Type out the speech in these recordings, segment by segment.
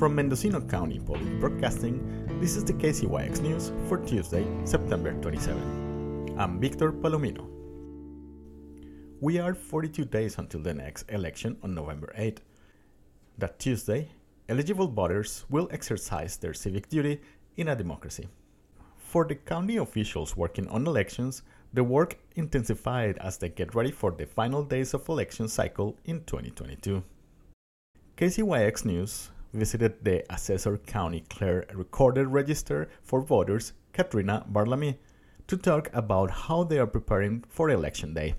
From Mendocino County Public Broadcasting, this is the KZYX News for Tuesday, September 27. I'm Victor Palomino. We are 42 days until the next election on November 8. That Tuesday, eligible voters will exercise their civic duty in a democracy. For the county officials working on elections, the work intensified as they get ready for the final days of election cycle in 2022. KZYX News visited the Assessor County Clerk Recorder Register for Voters, Katrina Bartolomie, to talk about how they are preparing for Election Day.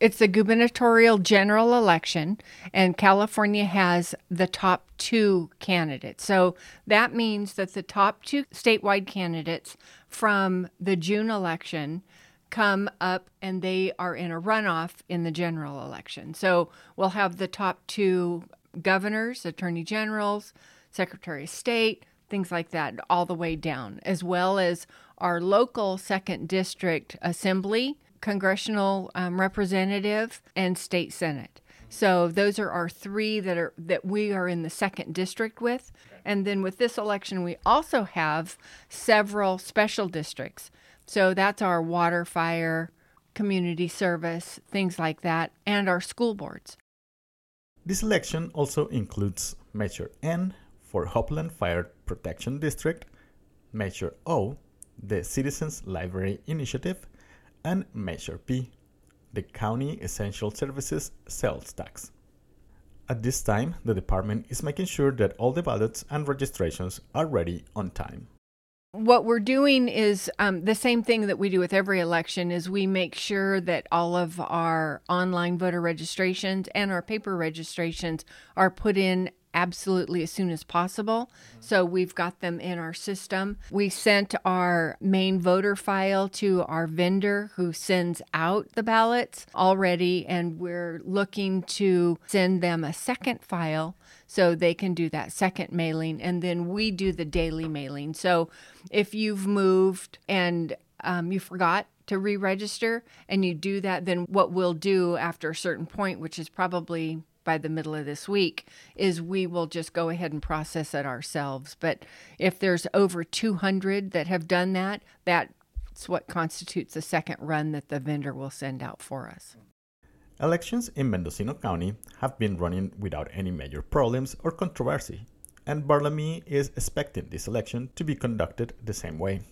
It's the gubernatorial general election, and California has the top two candidates. So that means that the top two statewide candidates from the June election come up and they are in a runoff in the general election. So we'll have the top two governors, attorney generals, secretary of state, things like that, all the way down, as well as our local second district assembly, congressional um, representative, and state senate. So those are our three that are that we are in the second district with. And then with this election, we also have several special districts. So that's our water, fire, community service, things like that, and our school boards. This election also includes Measure N for Hopland Fire Protection District, Measure O, the Citizens Library Initiative, and Measure P, the County Essential Services Sales Tax. At this time, the department is making sure that all the ballots and registrations are ready on time what we're doing is um, the same thing that we do with every election is we make sure that all of our online voter registrations and our paper registrations are put in absolutely as soon as possible. So we've got them in our system. We sent our main voter file to our vendor who sends out the ballots already, and we're looking to send them a second file so they can do that second mailing, and then we do the daily mailing. So if you've moved and um, you forgot to re register and you do that, then what we'll do after a certain point, which is probably by the middle of this week is we will just go ahead and process it ourselves. But if there's over 200 that have done that, that's what constitutes the second run that the vendor will send out for us. Elections in Mendocino County have been running without any major problems or controversy, and Bartolomie is expecting this election to be conducted the same way.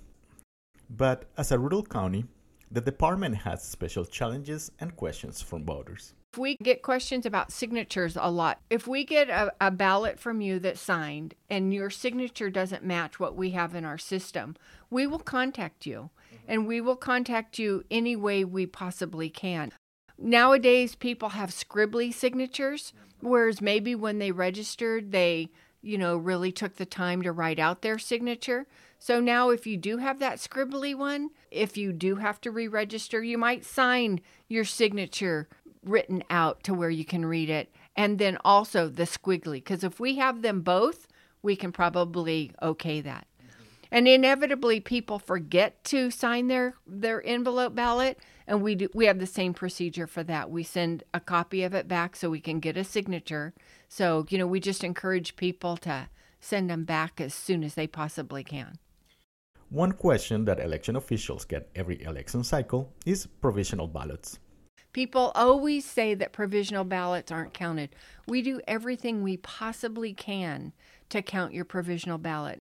But as a rural county, the department has special challenges and questions from voters. If we get questions about signatures a lot, if we get a, a, ballot from you that's signed and your signature doesn't match what we have in our system, we will contact you mm-hmm. and we will contact you any way we possibly can. Nowadays, people have scribbly signatures, mm-hmm. whereas maybe when they registered, they you know, really took the time to write out their signature. So now, if you do have that scribbly one, if you do have to re register, you might sign your signature written out to where you can read it, and then also the squiggly. Because if we have them both, we can probably okay that. Mm-hmm. And inevitably, people forget to sign their their envelope ballot, and we do, we have the same procedure for that. We send a copy of it back so we can get a signature. So you know, we just encourage people to send them back as soon as they possibly can. One question that election officials get every election cycle is provisional ballots. People always say that provisional ballots aren't counted. We do everything we possibly can to count your provisional ballot.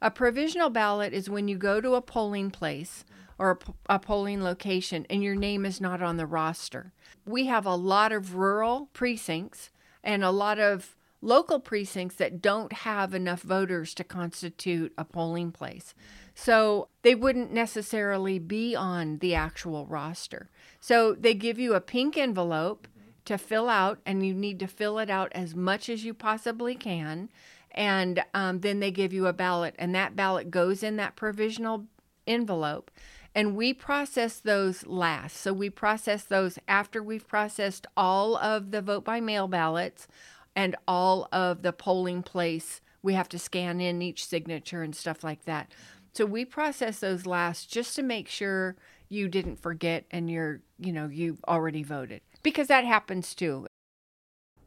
A provisional ballot is when you go to a polling place or a, polling location and your name is not on the roster. We have a lot of rural precincts and a lot of local precincts that don't have enough voters to constitute a polling place. So they wouldn't necessarily be on the actual roster. So they give you a pink envelope to fill out, and you need to fill it out as much as you possibly can. And um, then they give you a ballot, and that ballot goes in that provisional envelope. And we process those last. So we process those after we've processed all of the vote by mail ballots and all of the polling place. We have to scan in each signature and stuff like that. So we process those last just to make sure you didn't forget and you're, you know, you've already voted because that happens too.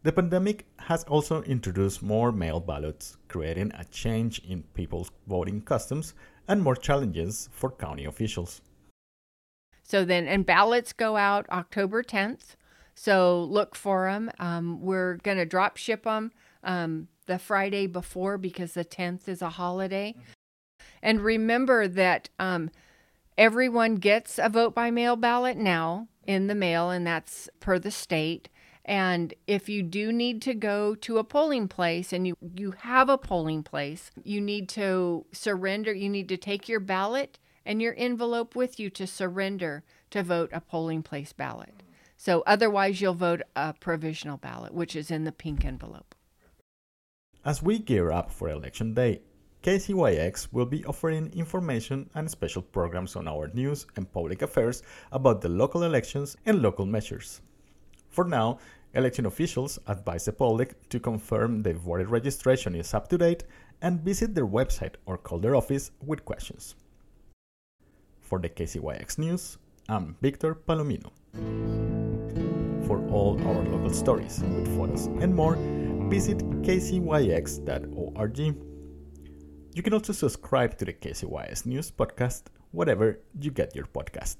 The pandemic has also introduced more mail ballots, creating a change in people's voting customs and more challenges for county officials. So then, and ballots go out October 10th. So look for them. Um, we're going to drop ship them um, the Friday before because the 10th is a holiday. Mm-hmm. And remember that um, everyone gets a vote by mail ballot now in the mail, and that's per the state. And if you do need to go to a polling place and you, you have a polling place, you need to surrender, you need to take your ballot and your envelope with you to surrender to vote a polling place ballot. So otherwise, you'll vote a provisional ballot, which is in the pink envelope. As we gear up for Election Day, KZYX will be offering information and special programs on our news and public affairs about the local elections and local measures. For now, Election officials advise the public to confirm the voter registration is up to date and visit their website or call their office with questions. For the KZYX News, I'm Victor Palomino. For all our local stories with photos and more, visit kzyx.org. You can also subscribe to the KZYX News podcast, whatever you get your podcast.